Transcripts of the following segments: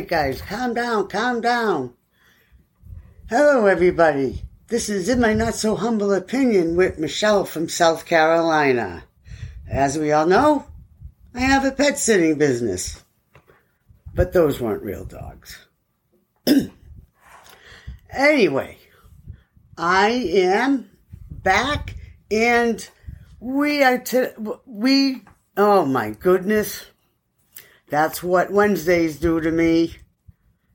right, guys, calm down, calm down. Hello, everybody. This is In My Not So Humble Opinion with Michelle from South Carolina. As we all know, I have a pet sitting business. But those weren't real dogs. anyway, I am back and we are to, we, oh my goodness. That's what Wednesdays do to me.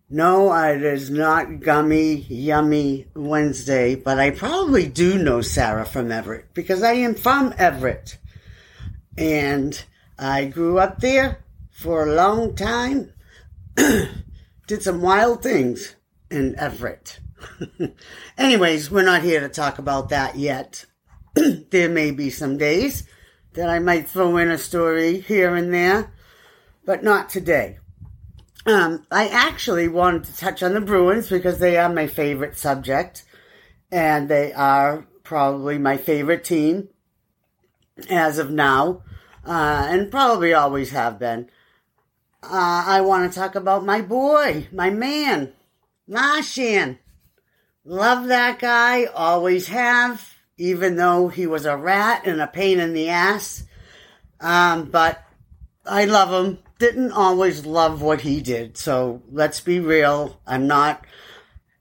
No, it is not gummy, yummy Wednesday, but I probably do know Sarah from Everett because I am from Everett. And I grew up there for a long time. Did some wild things in Everett. Anyways, we're not here to talk about that yet. there may be some days that I might throw in a story here and there, but not today. Um, I actually wanted to touch on the Bruins because they are my favorite subject, and they are probably my favorite team as of now, uh, and probably always have been. Uh, I want to talk about my boy, my man, Marchand. Love that guy, always have, even though he was a rat and a pain in the ass. Um, but I love him. Didn't always love what he did. So let's be real. I'm not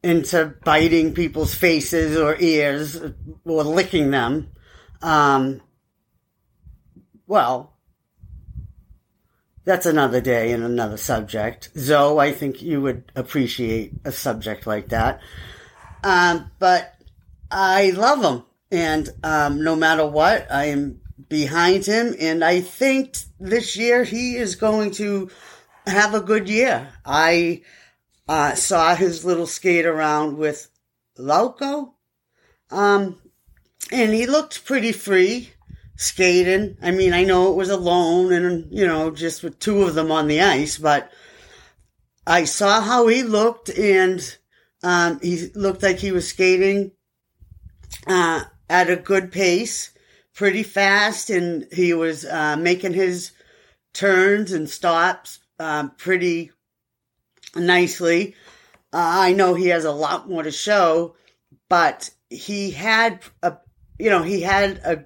into biting people's faces or ears or licking them. Um, well, that's another day and another subject. Zoe, I think you would appreciate a subject like that. Um, but I love him. And um, no matter what, I am behind him. And I think this year he is going to have a good year. I uh, saw his little skate around with Lauko. Um, and he looked pretty free skating. I mean, I know it was alone and, you know, just with two of them on the ice, but I saw how he looked and um, he looked like he was skating uh, at a good pace, pretty fast, and he was uh, making his turns and stops uh, pretty nicely. Uh, I know he has a lot more to show, but he had a, you know, he had a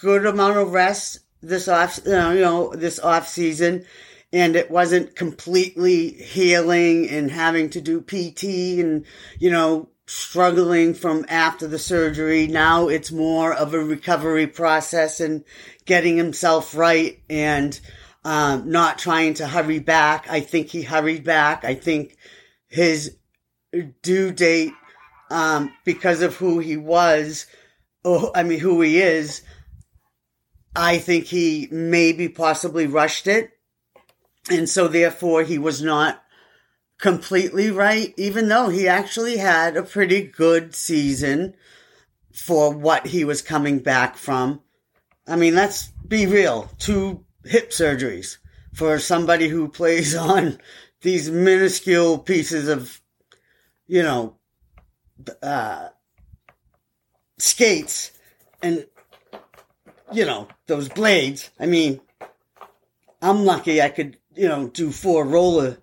good amount of rest this off, you know, this off season and it wasn't completely healing and having to do PT and, you know, struggling from after the surgery. Now it's more of a recovery process and getting himself right and, um, not trying to hurry back. I think he hurried back. I think his due date, um, because of who he was, or I mean, who he is, I think he maybe possibly rushed it and so therefore he was not completely right, even though he actually had a pretty good season for what he was coming back from. I mean, let's be real. Two hip surgeries for somebody who plays on these minuscule pieces of, you know, uh, skates and, you know, those blades. I mean, I'm lucky I could you know, do four roller,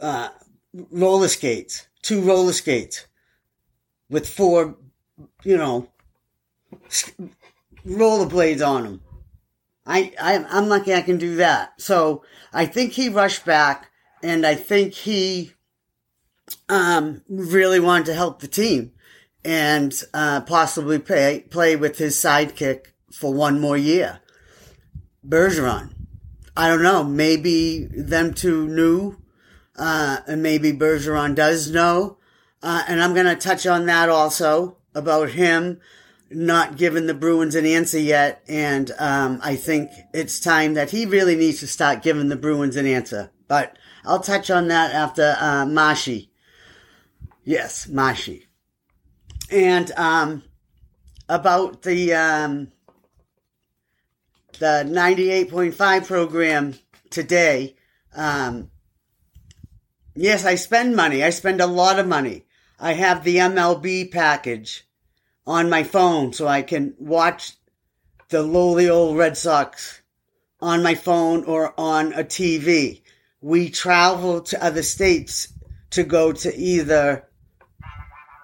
uh, roller skates, two roller skates with four, you know, roller blades on them. I, I, I'm lucky I can do that. So I think he rushed back and I think he, um, really wanted to help the team and, uh, possibly play, play with his sidekick for one more year. Bergeron. I don't know. Maybe them two knew, uh, and maybe Bergeron does know. Uh, and I'm going to touch on that also about him not giving the Bruins an answer yet. And um, I think it's time that he really needs to start giving the Bruins an answer. But I'll touch on that after uh, Mashi. Yes, Mashi. And um, about the um, the 98.5 program today. Um, yes, I spend money. I spend a lot of money. I have the MLB package on my phone so I can watch the lowly old Red Sox on my phone or on a TV we travel to other states to go to either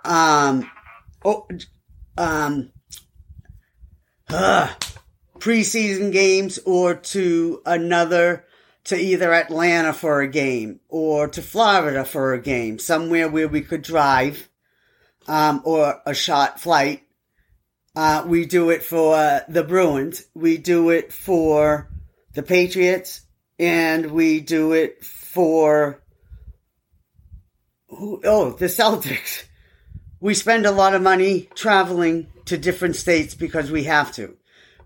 um, oh, um, uh, preseason games or to another to either Atlanta for a game or to Florida for a game, somewhere where we could drive, um, or a short flight. Uh, we do it for uh, the Bruins. We do it for the Patriots and we do it for, oh, the Celtics. We spend a lot of money traveling to different states because we have to.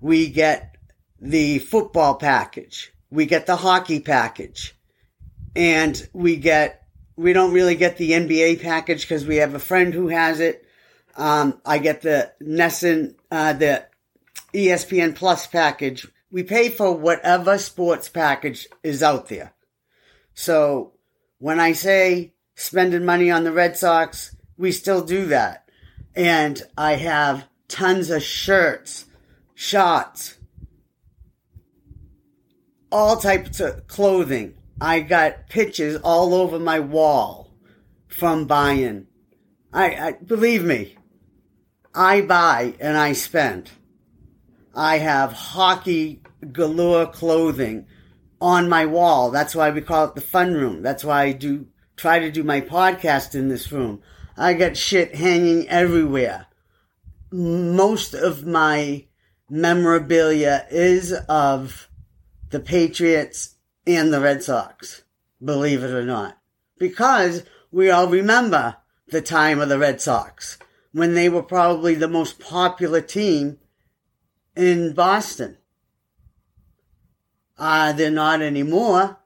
We get the football package we get the hockey package and we get we don't really get the NBA package because we have a friend who has it. Um, I get the NESN, uh, the ESPN Plus package. We pay for whatever sports package is out there. So when I say spending money on the Red Sox, we still do that. And I have tons of shirts, shots, all types of clothing. I got pictures all over my wall from buying. I, I believe me, I buy and I spend. I have hockey galore clothing on my wall. That's why we call it the fun room. That's why I do try to do my podcast in this room. I got shit hanging everywhere. Most of my memorabilia is of the Patriots and the Red Sox, believe it or not. Because we all remember the time of the Red Sox when they were probably the most popular team in Boston. Uh, they're not anymore.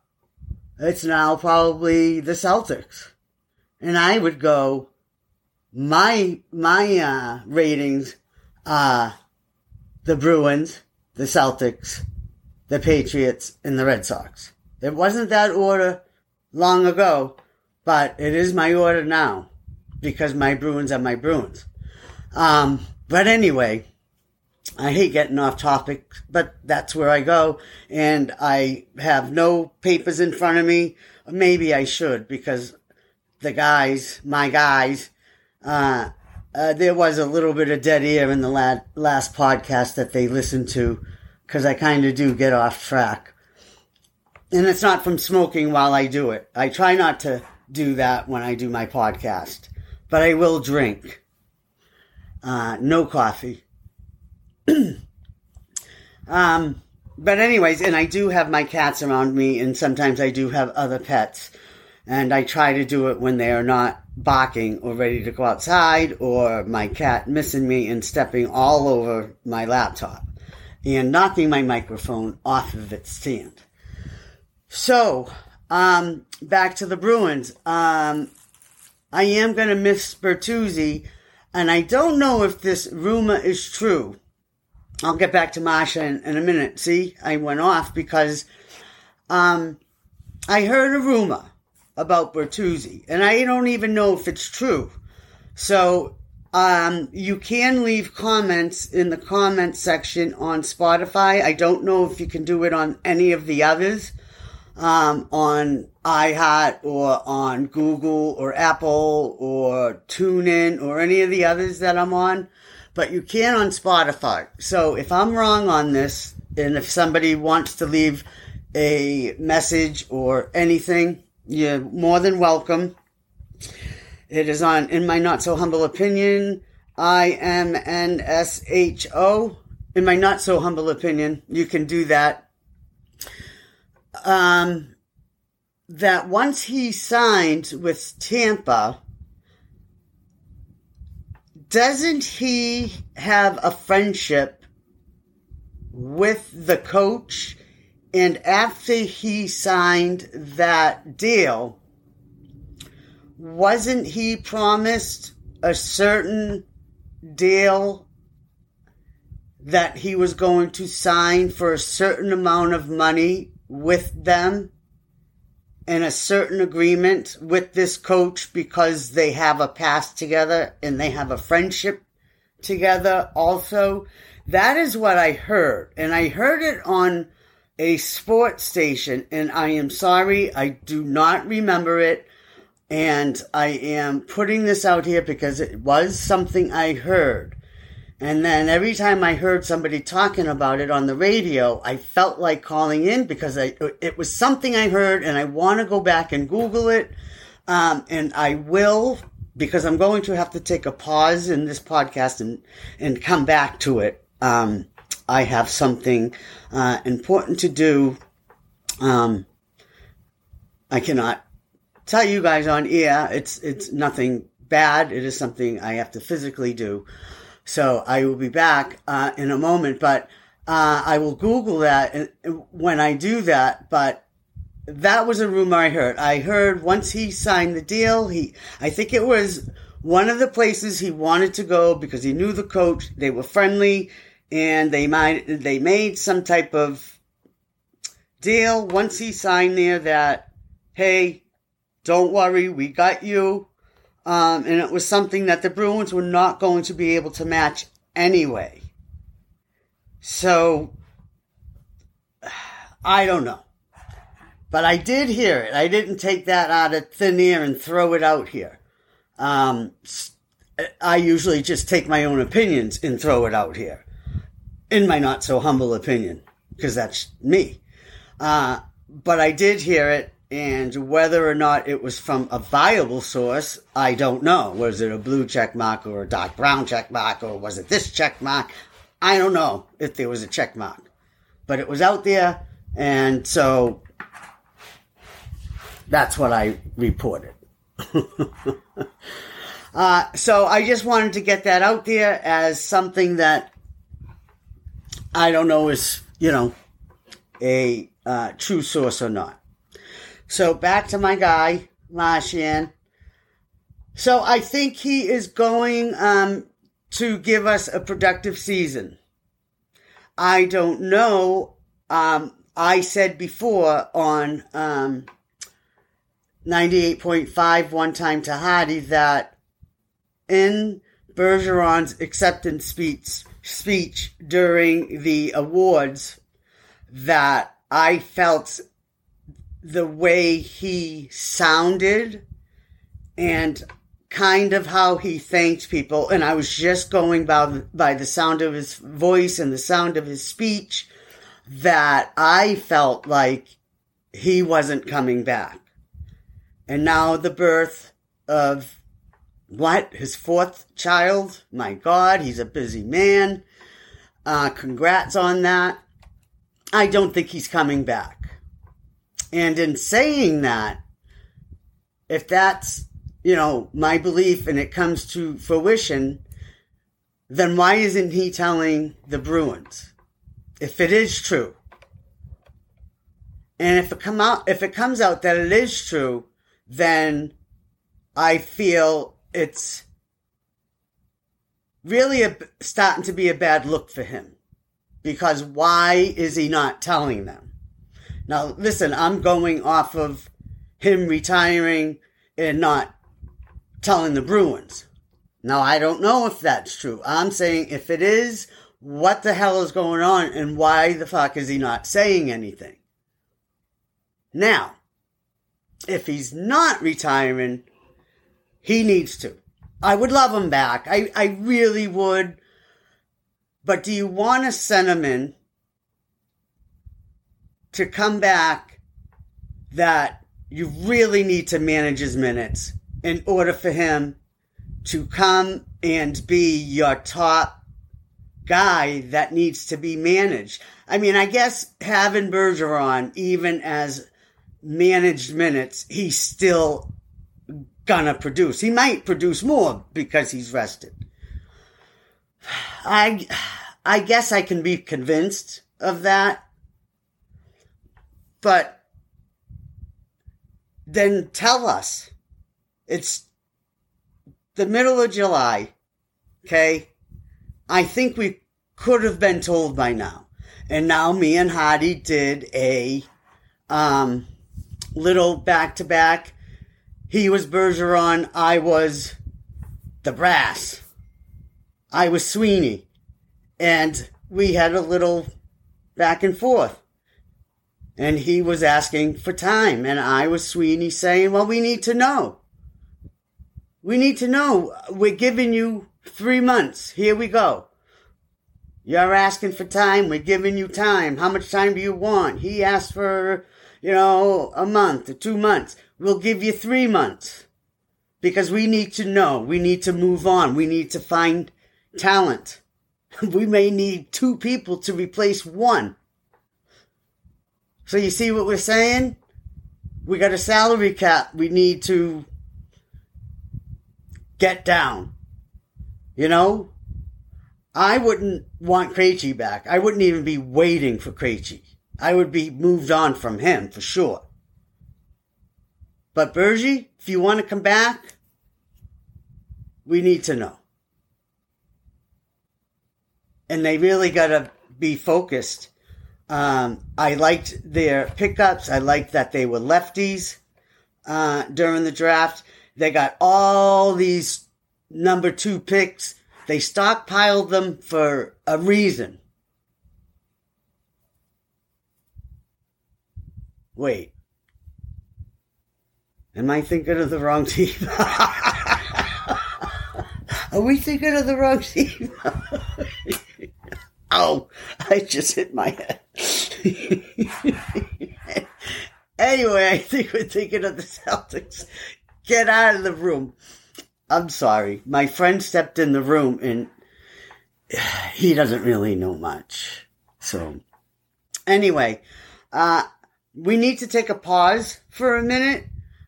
It's now probably the Celtics. And I would go, my, my, uh, ratings are the Bruins, the Celtics, the Patriots, and the Red Sox. It wasn't that order long ago, but it is my order now because my Bruins are my Bruins. Um, but anyway, I hate getting off topic, but that's where I go. And I have no papers in front of me. Maybe I should because the guys, my guys, uh, uh, there was a little bit of dead air in the last podcast that they listened to because I kind of do get off track. And it's not from smoking while I do it. I try not to do that when I do my podcast, but I will drink. Uh, no coffee. um, but anyways, and I do have my cats around me, and sometimes I do have other pets, and I try to do it when they are not barking or ready to go outside, or my cat missing me and stepping all over my laptop and knocking my microphone off of its stand. So, um, back to the Bruins. Um, I am going to miss Bertuzzi, and I don't know if this rumor is true. I'll get back to Masha in, in a minute. See, I went off because um, I heard a rumor about Bertuzzi, and I don't even know if it's true. So um, you can leave comments in the comment section on Spotify. I don't know if you can do it on any of the others, um, on iHeart or on Google or Apple or TuneIn or any of the others that I'm on, but you can on Spotify. So if I'm wrong on this, and if somebody wants to leave a message or anything, you're more than welcome. It is on In My Not So Humble Opinion, I M N S H O. In my not so humble opinion, you can do that. Um, that once he signed with Tampa, doesn't he have a friendship with the coach? And after he signed that deal, wasn't he promised a certain deal that he was going to sign for a certain amount of money with them and a certain agreement with this coach because they have a past together and they have a friendship together also. That is what I heard. And I heard it on a sports station, and I am sorry, I do not remember it. And I am putting this out here because it was something I heard. And then every time I heard somebody talking about it on the radio, I felt like calling in because I, it was something I heard and I want to go back and Google it. Um, and I will because I'm going to have to take a pause in this podcast and, and come back to it. Um, I have something uh, important to do. Um, I cannot tell you guys on air. It's it's nothing bad. It is something I have to physically do. So I will be back uh, in a moment, but uh, I will Google that when I do that. But that was a rumor I heard. I heard once he signed the deal, he I think it was one of the places he wanted to go because he knew the coach. They were friendly and they might they made some type of deal once he signed there that hey don't worry we got you. Um, and it was something that the bruins were not going to be able to match anyway. So i don't know. But i did hear it. I didn't take that out of thin air and throw it out here. Um, i usually just take my own opinions and throw it out here. In my not so humble opinion, because that's me. Uh, but I did hear it, and whether or not it was from a viable source, I don't know. Was it a blue check mark or a dark brown check mark, or was it this check mark? I don't know if there was a check mark, but it was out there, and so that's what I reported. uh, so I just wanted to get that out there as something that I don't know is, you know, a uh, true source or not. So back to my guy, Marchand. So I think he is going um, to give us a productive season. I don't know. Um, I said before on um, 98.5 one time to Hardy that in Bergeron's acceptance speech speech during the awards that I felt the way he sounded and kind of how he thanked people. And I was just going by, by the sound of his voice and the sound of his speech that I felt like he wasn't coming back. And now the birth of what? His fourth child? My God, he's a busy man. Uh, congrats on that. I don't think he's coming back. And in saying that, if that's, you know, my belief and it comes to fruition, then why isn't he telling the Bruins? If it is true. And if it come out if it comes out that it is true, then I feel it's really a, starting to be a bad look for him because why is he not telling them? Now, listen, I'm going off of him retiring and not telling the Bruins. Now, I don't know if that's true. I'm saying if it is, what the hell is going on and why the fuck is he not saying anything? Now, if he's not retiring, he needs to. I would love him back. I, I really would. But do you want a sentiment to come back that you really need to manage his minutes in order for him to come and be your top guy that needs to be managed? I mean, I guess having Bergeron, even as managed minutes, he's still gonna produce. He might produce more because he's rested. I, I guess I can be convinced of that. But then tell us. It's the middle of July. Okay. I think we could have been told by now. And now me and Hardy did a um, little back to back he was Bergeron. I was the brass. I was Sweeney. And we had a little back and forth. And he was asking for time. And I was Sweeney saying, well, we need to know. We need to know. We're giving you three months. Here we go. You're asking for time. We're giving you time. How much time do you want? He asked for, you know, a month or two months. We'll give you three months because we need to know. We need to move on. We need to find talent. We may need two people to replace one. So you see what we're saying? We got a salary cap we need to get down. You know? I wouldn't want Krejci back. I wouldn't even be waiting for Krejci. I would be moved on from him for sure. But Bergie, if you want to come back, we need to know. And they really got to be focused. Um, I liked their pickups. I liked that they were lefties uh, during the draft. They got all these number two picks. They stockpiled them for a reason. Wait. Am I thinking of the wrong team? Are we thinking of the wrong team? oh, I just hit my head. anyway, I think we're thinking of the Celtics. Get out of the room. I'm sorry. My friend stepped in the room and he doesn't really know much. So, anyway, uh, we need to take a pause for a minute.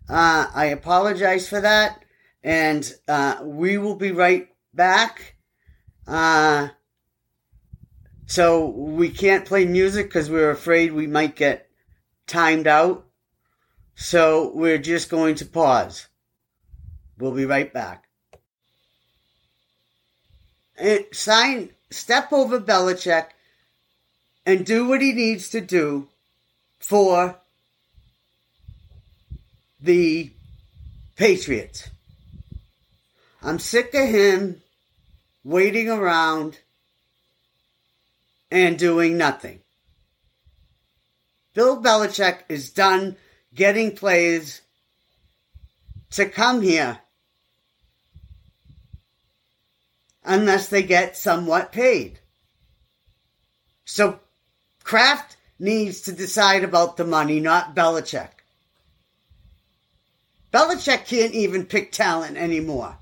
Uh, I apologize for that. And, uh, we will be right back. Uh, so we can't play music because we're afraid we might get timed out. So we're just going to pause. We'll be right back. And sign, step over Belichick and do what he needs to do for the Patriots. I'm sick of him waiting around and doing nothing. Bill Belichick is done getting players to come here unless they get somewhat paid. So Kraft needs to decide about the money, not Belichick. Belichick can't even pick talent anymore.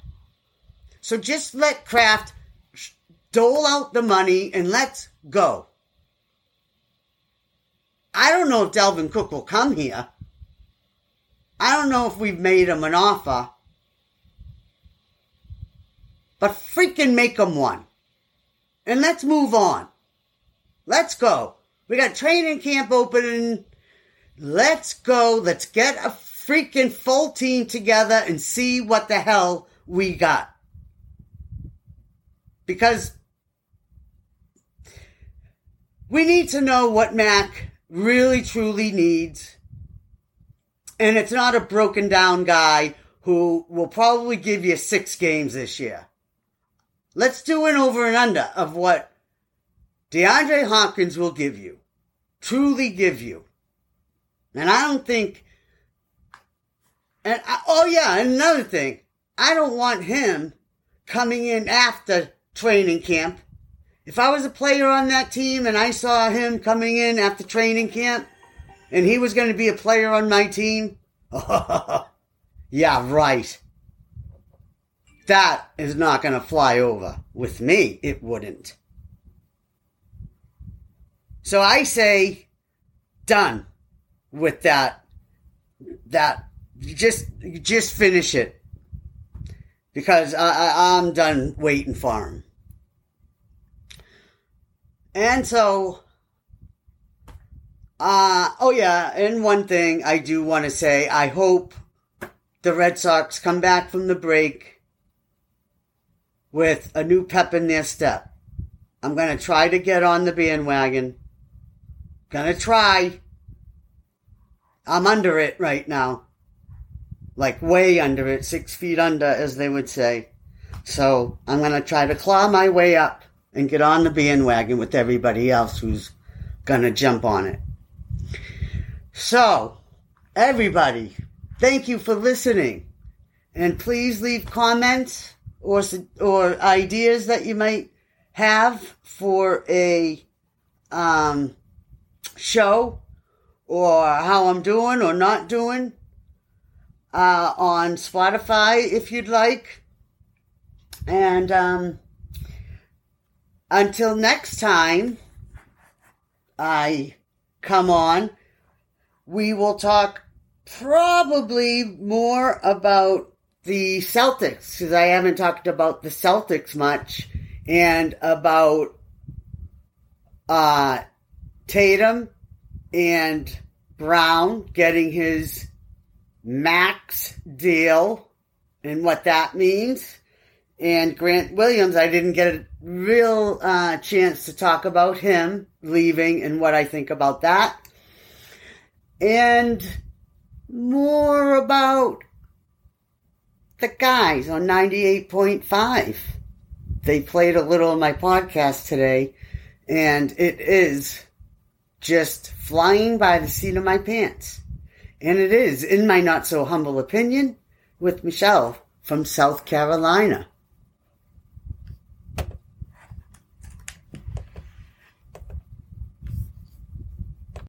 So just let Kraft dole out the money and let's go. I don't know if Dalvin Cook will come here. I don't know if we've made him an offer. But freaking make him one. And let's move on. Let's go. We got training camp opening. Let's go. Let's get a freaking full team together and see what the hell we got. Because we need to know what Mac really truly needs. And it's not a broken down guy who will probably give you six games this year. Let's do an over and under of what DeAndre Hopkins will give you. Truly give you. And I don't think, and I, oh yeah, another thing. I don't want him coming in after training camp if I was a player on that team and I saw him coming in after training camp and he was going to be a player on my team, yeah, right. That is not going to fly over. With me, it wouldn't. So I say, done with that. That just just finish it because I, I, I'm done waiting for him. And so, uh, oh yeah, and one thing I do want to say, I hope the Red Sox come back from the break with a new pep in their step. I'm going to try to get on the bandwagon. Gonna try. I'm under it right now. Like way under it, six feet under, as they would say. So I'm to try to claw my way up and get on the bandwagon with everybody else who's going to jump on it. So, everybody, thank you for listening. And please leave comments or, or ideas that you might have for a um, show or how I'm doing or not doing uh, on Spotify if you'd like. And um, until next time, I come on, we will talk probably more about the Celtics because I haven't talked about the Celtics much and about uh, Tatum and Brown getting his max deal and what that means. And Grant Williams, I didn't get a real uh, chance to talk about him leaving and what I think about that. And more about the guys on 98.5. They played a little of my podcast today, and it is just flying by the seat of my pants. And it is, in my not so humble opinion, with Michelle from South Carolina.